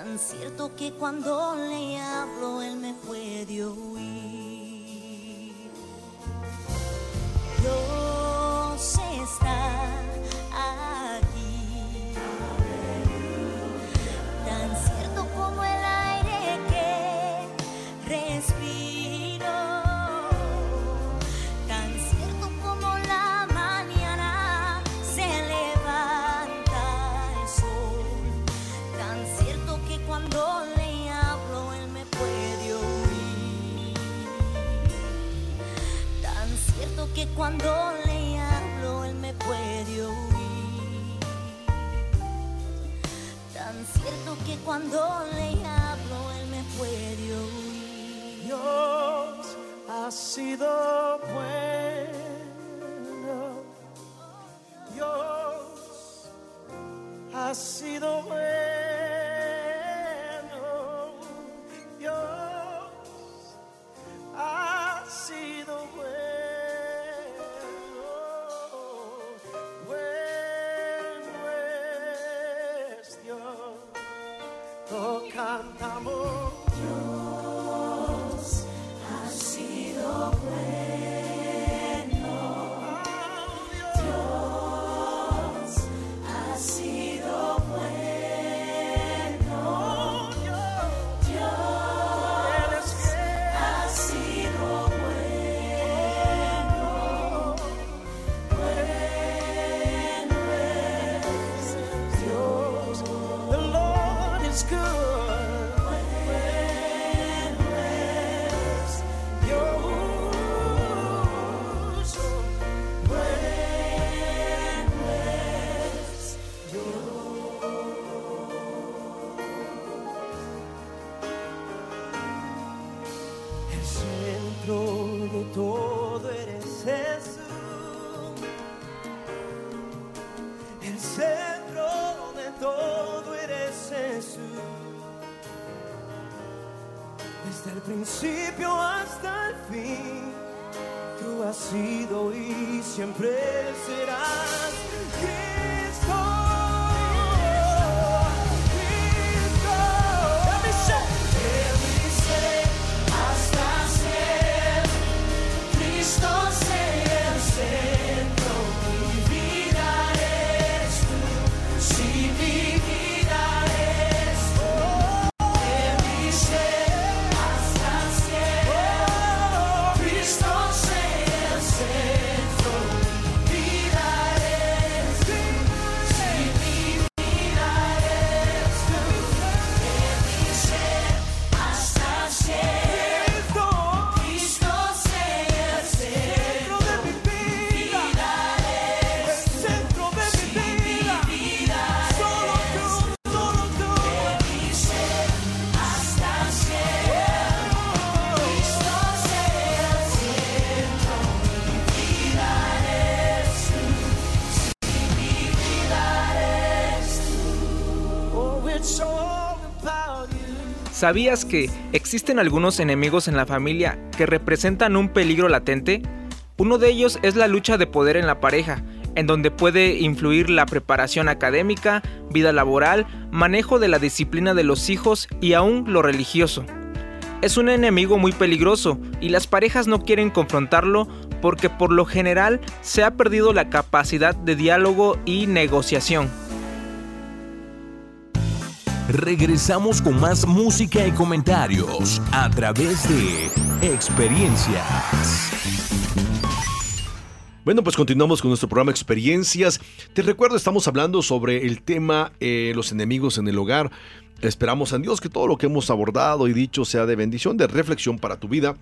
Tan cierto que cuando le hablo él me puede oír. cuando le hablo, Él me puede oír. Dios ha sido bueno. Dios ha sido bueno. school. praise. ¿Sabías que existen algunos enemigos en la familia que representan un peligro latente? Uno de ellos es la lucha de poder en la pareja, en donde puede influir la preparación académica, vida laboral, manejo de la disciplina de los hijos y aún lo religioso. Es un enemigo muy peligroso y las parejas no quieren confrontarlo porque por lo general se ha perdido la capacidad de diálogo y negociación. Regresamos con más música y comentarios a través de experiencias. Bueno, pues continuamos con nuestro programa Experiencias. Te recuerdo, estamos hablando sobre el tema eh, los enemigos en el hogar. Esperamos en Dios que todo lo que hemos abordado y dicho sea de bendición, de reflexión para tu vida.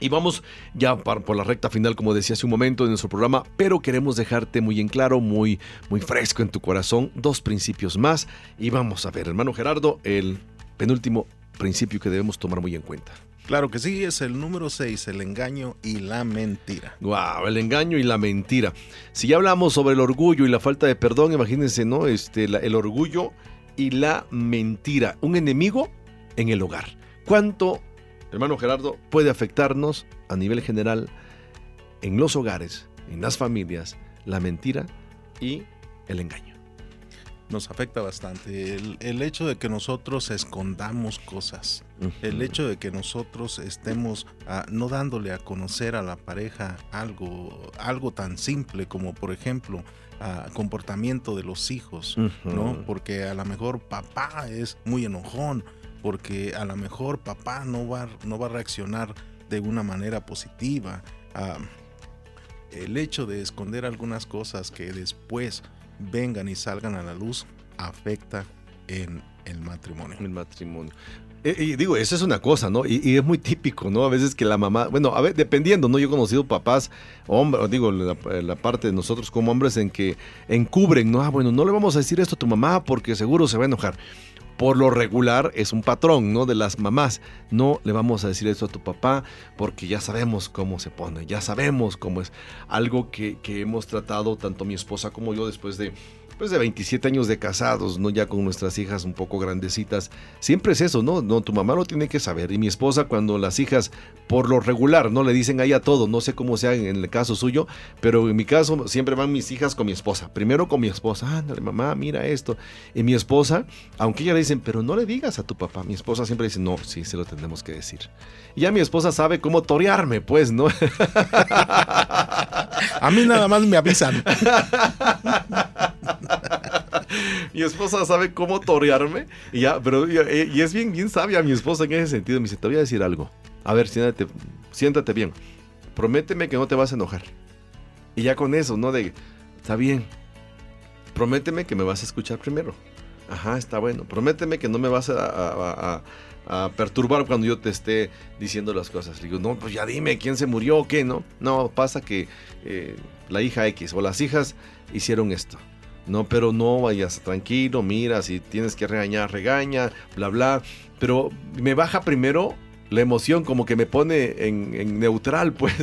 Y vamos ya por la recta final, como decía hace un momento en nuestro programa, pero queremos dejarte muy en claro, muy, muy fresco en tu corazón, dos principios más. Y vamos a ver, hermano Gerardo, el penúltimo principio que debemos tomar muy en cuenta. Claro que sí, es el número 6, el engaño y la mentira. Wow, el engaño y la mentira. Si ya hablamos sobre el orgullo y la falta de perdón, imagínense, ¿no? Este, la- el orgullo y la mentira. Un enemigo en el hogar. ¿Cuánto, hermano Gerardo, puede afectarnos a nivel general en los hogares, en las familias, la mentira y el engaño? Nos afecta bastante. El, el hecho de que nosotros escondamos cosas, el hecho de que nosotros estemos ah, no dándole a conocer a la pareja algo, algo tan simple como por ejemplo ah, comportamiento de los hijos, ¿no? Porque a lo mejor papá es muy enojón, porque a lo mejor papá no va, no va a reaccionar de una manera positiva. Ah, el hecho de esconder algunas cosas que después vengan y salgan a la luz afecta en el matrimonio. El matrimonio. Eh, y digo, eso es una cosa, ¿no? Y, es muy típico, ¿no? A veces que la mamá, bueno, a ver, dependiendo, ¿no? Yo he conocido papás, hombres, digo, la, la parte de nosotros como hombres en que encubren, ¿no? Ah, bueno, no le vamos a decir esto a tu mamá porque seguro se va a enojar. Por lo regular es un patrón, ¿no? De las mamás. No le vamos a decir esto a tu papá porque ya sabemos cómo se pone, ya sabemos cómo es. Algo que, que hemos tratado tanto mi esposa como yo después de pues de 27 años de casados, ¿no? Ya con nuestras hijas un poco grandecitas. Siempre es eso, ¿no? No, tu mamá lo tiene que saber. Y mi esposa, cuando las hijas, por lo regular, ¿no? Le dicen ahí a todo. No sé cómo sea en el caso suyo, pero en mi caso siempre van mis hijas con mi esposa. Primero con mi esposa. Ándale, mamá, mira esto. Y mi esposa, aunque ella le dicen, pero no le digas a tu papá. Mi esposa siempre dice, no, sí, se lo tenemos que decir. Y ya mi esposa sabe cómo torearme, pues, ¿no? A mí nada más me avisan. mi esposa sabe cómo torearme y ya, pero y, es bien, bien sabia mi esposa en ese sentido. Me dice, te voy a decir algo. A ver, siéntate, siéntate bien. Prométeme que no te vas a enojar. Y ya con eso, ¿no? De, está bien. Prométeme que me vas a escuchar primero. Ajá, está bueno. Prométeme que no me vas a, a- a- a perturbar cuando yo te esté diciendo las cosas. Le digo, no, pues ya dime quién se murió o qué, ¿no? No, pasa que eh, la hija X o las hijas hicieron esto. No, pero no vayas tranquilo, mira, si tienes que regañar, regaña, bla, bla. Pero me baja primero la emoción, como que me pone en, neutral, pues.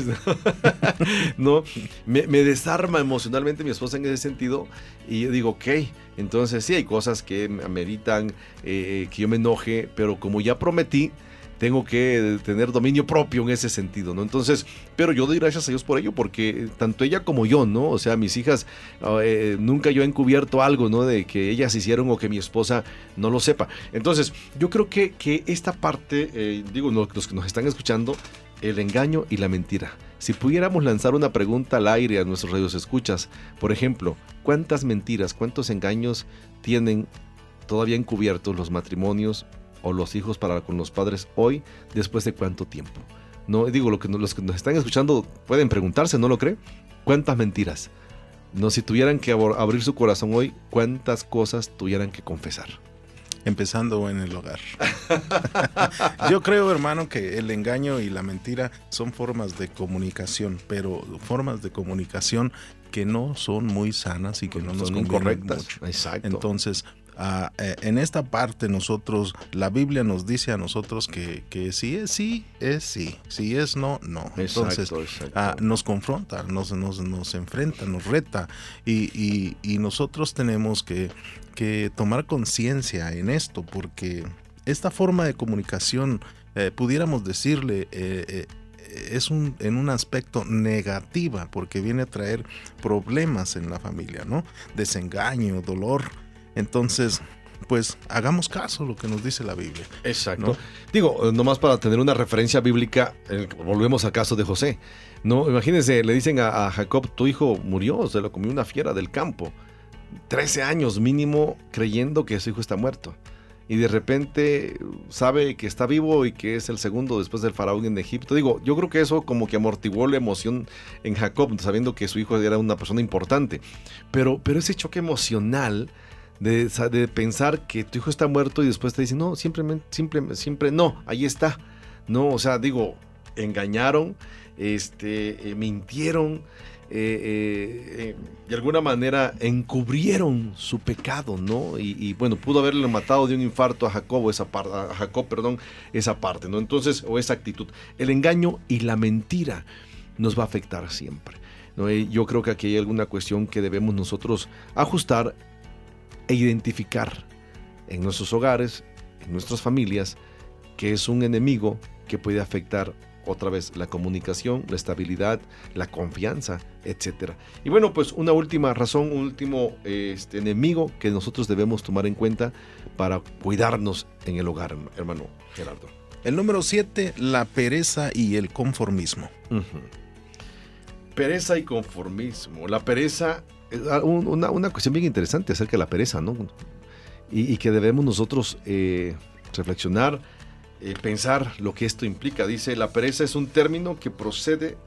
¿no? Me, me desarma emocionalmente mi esposa en ese sentido. Y yo digo, ok, entonces sí hay cosas que me ameritan eh, que yo me enoje, pero como ya prometí, tengo que tener dominio propio en ese sentido, ¿no? Entonces, pero yo doy gracias a Dios por ello, porque tanto ella como yo, ¿no? O sea, mis hijas, eh, nunca yo he encubierto algo, ¿no? De que ellas hicieron o que mi esposa no lo sepa. Entonces, yo creo que, que esta parte, eh, digo, no, los que nos están escuchando, el engaño y la mentira. Si pudiéramos lanzar una pregunta al aire a nuestros radios escuchas, por ejemplo, ¿cuántas mentiras, cuántos engaños tienen todavía encubiertos los matrimonios o los hijos para con los padres hoy, después de cuánto tiempo? No digo, lo que los que nos están escuchando pueden preguntarse, ¿no lo cree? ¿Cuántas mentiras? No, si tuvieran que abrir su corazón hoy, ¿cuántas cosas tuvieran que confesar? Empezando en el hogar. Yo creo, hermano, que el engaño y la mentira son formas de comunicación, pero formas de comunicación que no son muy sanas y que no nos Son mucho. Exacto. Entonces, ah, eh, en esta parte nosotros, la Biblia nos dice a nosotros que, que si es sí, es sí, si es no, no. Entonces, Exacto, exacto. ah, nos confronta, nos, nos, nos enfrenta, nos reta y, y- y nosotros tenemos que, que tomar conciencia en esto porque esta forma de comunicación, eh, pudiéramos decirle, eh, es un, en un aspecto negativa, porque viene a traer problemas en la familia, ¿no? Desengaño, dolor. Entonces, pues hagamos caso a lo que nos dice la Biblia. Exacto. ¿no? Digo, eh, nomás para tener una referencia bíblica, volvemos al caso de José. No, imagínense, le dicen a, Jacob, tu hijo murió, se lo comió una fiera del campo. 13 años mínimo creyendo que su hijo está muerto. Y de repente sabe que está vivo y que es el segundo después del faraón en Egipto. Digo, yo creo que eso como que amortiguó la emoción en Jacob, sabiendo que su hijo era una persona importante. Pero, pero ese choque emocional de, sa- de pensar que tu hijo está muerto y después te dicen, no, simplemente, siempre, siempre, no, ahí está. No, o sea, digo, engañaron, este, eh, mintieron, eh, eh, de alguna manera encubrieron su pecado, ¿no? Y, bueno, pudo haberle matado de un infarto a Jacob, esa Jacob, perdón, esa parte, ¿no? Entonces, o esa actitud. El engaño y la mentira nos va a afectar siempre. ¿no? Yo creo que aquí hay alguna cuestión que debemos nosotros ajustar e identificar en nuestros hogares, en nuestras familias, que es un enemigo que puede afectar otra vez la comunicación, la estabilidad, la confianza, etc. Y bueno, pues una última razón, un último este, enemigo que nosotros debemos tomar en cuenta para cuidarnos en el hogar, hermano Gerardo. El número 7, la pereza y el conformismo. Pereza y conformismo. La pereza, una, una cuestión bien interesante acerca de la pereza, ¿no? Y, y que debemos nosotros eh, reflexionar, eh, pensar lo que esto implica. Dice, la pereza es un término que procede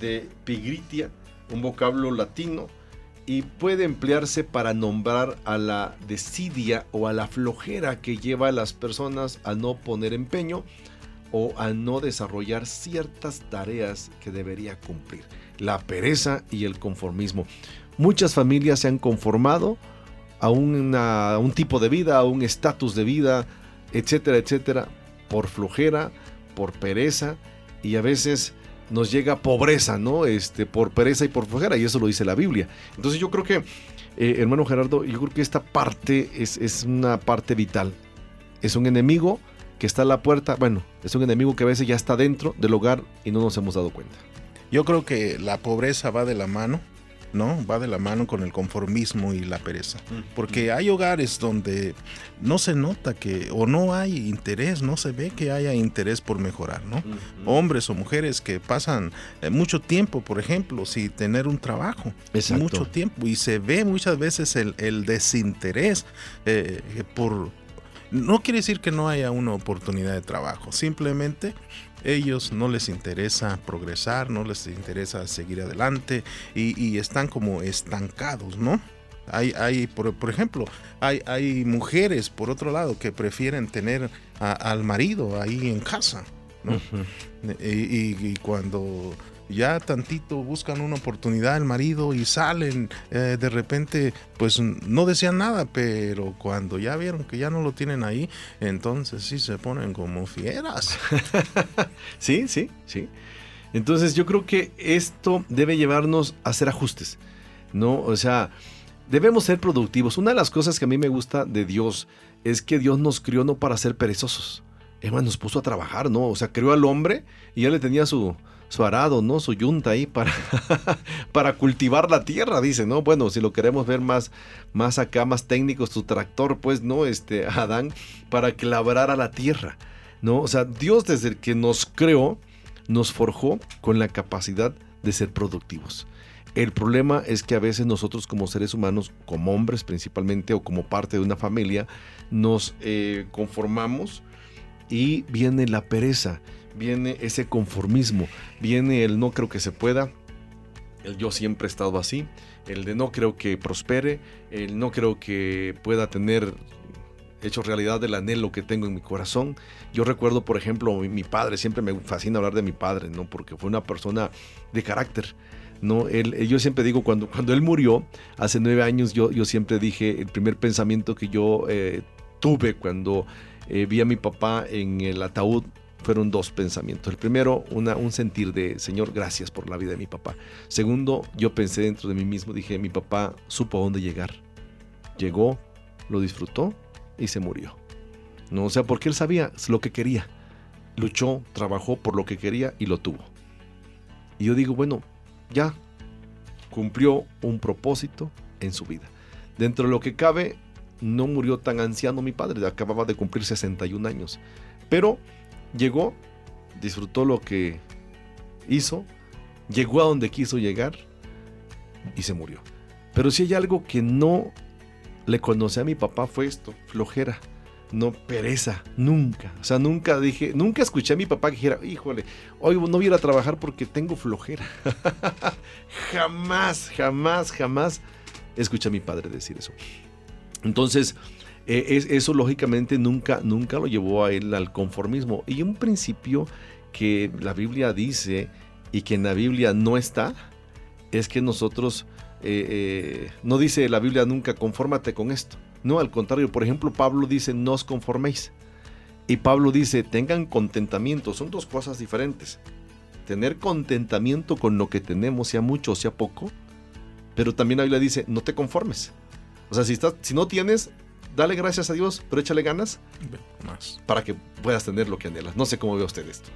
de pigritia, un vocablo latino, y puede emplearse para nombrar a la desidia o a la flojera que lleva a las personas a no poner empeño o a no desarrollar ciertas tareas que debería cumplir. La pereza y el conformismo. Muchas familias se han conformado a, un tipo de vida, a un estatus de vida, etcétera, etcétera, por flojera, por pereza y a veces nos llega pobreza, ¿no? Este, por pereza y por flojera, y eso lo dice la Biblia. Entonces yo creo que, eh, hermano Gerardo, yo creo que esta parte es, es una parte vital. Es un enemigo que está a la puerta, bueno, es un enemigo que a veces ya está dentro del hogar y no nos hemos dado cuenta. Yo creo que la pobreza va de la mano, ¿no? Va de la mano con el conformismo y la pereza. Porque hay hogares donde no se nota que, o no hay interés, no se ve que haya interés por mejorar, ¿no? Hombres o mujeres que pasan eh, mucho tiempo, por ejemplo, sin tener un trabajo. Exacto. Mucho tiempo. Y se ve muchas veces el, el desinterés eh, por... No quiere decir que no haya una oportunidad de trabajo, simplemente ellos no les interesa progresar, no les interesa seguir adelante y, y están como estancados, ¿no? Hay, hay por, por ejemplo, hay, hay mujeres, por otro lado, que prefieren tener a- al marido ahí en casa, ¿no? y, y- y cuando ya tantito buscan una oportunidad el marido y salen, eh, de repente, pues no decían nada, pero cuando ya vieron que ya no lo tienen ahí, entonces sí se ponen como fieras. Sí, sí, sí. Entonces yo creo que esto debe llevarnos a hacer ajustes, ¿no? O sea, debemos ser productivos. Una de las cosas que a mí me gusta de Dios es que Dios nos crió no para ser perezosos. Emma nos puso a trabajar, ¿no? O sea, creó al hombre y ya le tenía su, su arado, ¿no? Su yunta ahí para, para cultivar la tierra, dice, ¿no? Bueno, si lo queremos ver más, más acá, más técnico, su tractor, pues, ¿no? Este, Adán, para que labrara la tierra, ¿no? O sea, Dios desde el que nos creó, nos forjó con la capacidad de ser productivos. El problema es que a veces nosotros como seres humanos, como hombres principalmente o como parte de una familia, nos eh, conformamos y viene la pereza, viene ese conformismo, viene el no creo que se pueda, el yo siempre he estado así, el de no creo que prospere, el no creo que pueda tener hecho realidad el anhelo que tengo en mi corazón. Yo recuerdo, por ejemplo, mi, padre, siempre me fascina hablar de mi padre, ¿no? Porque fue una persona de carácter. ¿no? Él, yo siempre digo, cuando, cuando él murió, hace nueve años, yo, yo siempre dije, el primer pensamiento que yo eh, tuve cuando eh, vi a mi papá en el ataúd fueron dos pensamientos. El primero, una, un sentir de, Señor, gracias por la vida de mi papá. Segundo, yo pensé dentro de mí mismo, dije, mi papá supo a dónde llegar. Llegó, lo disfrutó y se murió. ¿no? O sea, porque él sabía lo que quería. Luchó, trabajó por lo que quería y lo tuvo. Y yo digo, bueno, ya cumplió un propósito en su vida. Dentro de lo que cabe, no murió tan anciano mi padre, acababa de cumplir 61 años. Pero llegó, disfrutó lo que hizo, llegó a donde quiso llegar y se murió. Pero si hay algo que no le conocí a mi papá fue esto, flojera, no pereza, nunca. O sea, nunca dije, nunca escuché a mi papá que dijera, híjole, hoy no voy a ir a trabajar porque tengo flojera. jamás, jamás, jamás escuché a mi padre decir eso. Entonces, eh, es- eso lógicamente nunca, nunca lo llevó a él al conformismo. Y un principio que la Biblia dice y que en la Biblia no está, es que nosotros, eh, eh, no dice la Biblia nunca, confórmate con esto. No, al contrario, por ejemplo, Pablo dice, no os conforméis. Y Pablo dice, tengan contentamiento. Son dos cosas diferentes. Tener contentamiento con lo que tenemos, sea mucho o sea poco. Pero también la Biblia dice, no te conformes. O sea, si, estás, si no tienes, dale gracias a Dios, pero échale ganas Más. para que puedas tener lo que anhelas. No sé cómo ve usted esto.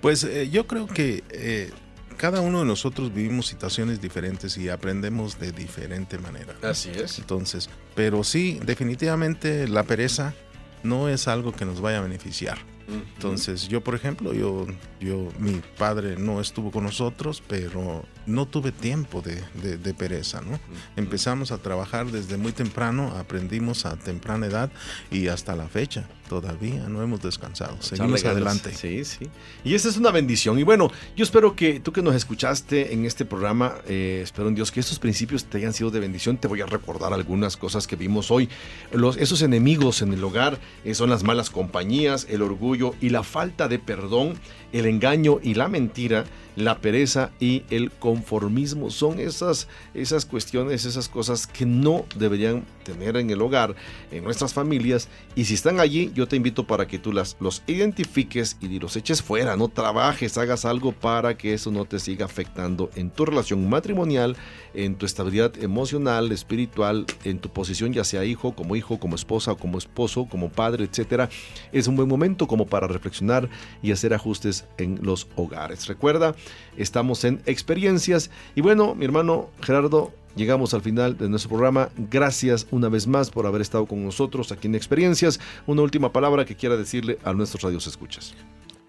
Pues eh, yo creo que eh, cada uno de nosotros vivimos situaciones diferentes y aprendemos de diferente manera. Así es. Entonces, pero sí, definitivamente la pereza no es algo que nos vaya a beneficiar. Entonces, yo, por ejemplo, yo, yo, mi padre no estuvo con nosotros, pero no tuve tiempo de, de- de pereza, ¿no? Empezamos a trabajar desde muy temprano, aprendimos a temprana edad y hasta la fecha todavía no hemos descansado. Seguimos adelante. Sí, sí. Y esa es una bendición. Y bueno, yo espero que tú que nos escuchaste en este programa, eh, espero en Dios que estos principios te hayan sido de bendición. Te voy a recordar algunas cosas que vimos hoy. Los, esos enemigos en el hogar eh, son las malas compañías, el orgullo y la falta de perdón, el engaño y la mentira, la pereza y el conformismo. Son esas, esas cuestiones, esas cosas que no deberían tener en el hogar, en nuestras familias. Y si están allí, yo te invito para que tú las, los identifiques y los eches fuera, no trabajes, hagas algo para que eso no te siga afectando en tu relación matrimonial, en tu estabilidad emocional, espiritual, en tu posición, ya sea hijo, como hijo, como esposa como esposo, como padre, etcétera. Es un buen momento como para reflexionar y hacer ajustes en los hogares. Recuerda, estamos en experiencias. Y bueno, mi hermano Gerardo, llegamos al final de nuestro programa. Gracias una vez más por haber estado con nosotros aquí en Experiencias. Una última palabra que quiera decirle a nuestros radios escuchas.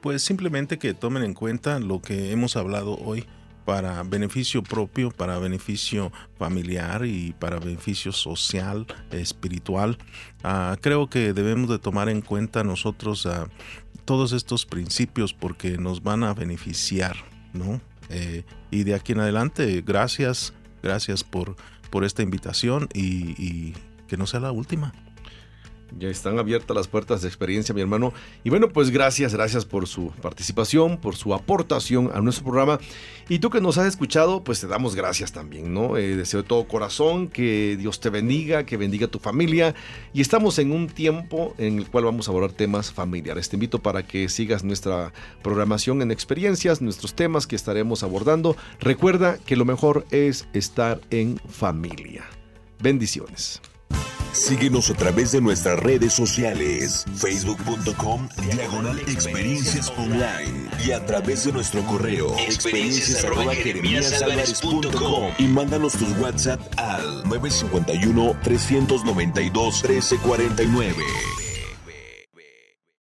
Pues simplemente que tomen en cuenta lo que hemos hablado hoy para beneficio propio, para beneficio familiar y para beneficio social, espiritual. Ah, creo que debemos de tomar en cuenta nosotros ah, todos estos principios porque nos van a beneficiar, ¿no? Eh, y de aquí en adelante, gracias, gracias por, por esta invitación y, y que no sea la última. Ya están abiertas las puertas de experiencia, mi hermano. Y bueno, pues gracias, gracias por su participación, por su aportación a nuestro programa. Y tú que nos has escuchado, pues te damos gracias también, ¿no? Eh, deseo de todo corazón que Dios te bendiga, que bendiga tu familia. Y estamos en un tiempo en el cual vamos a abordar temas familiares. Te invito para que sigas nuestra programación en experiencias, nuestros temas que estaremos abordando. Recuerda que lo mejor es estar en familia. Bendiciones. Síguenos a través de nuestras redes sociales, facebook.com, diagonal experiencias online y a través de nuestro correo, experiencias y mándanos tus WhatsApp al 951 392 1349.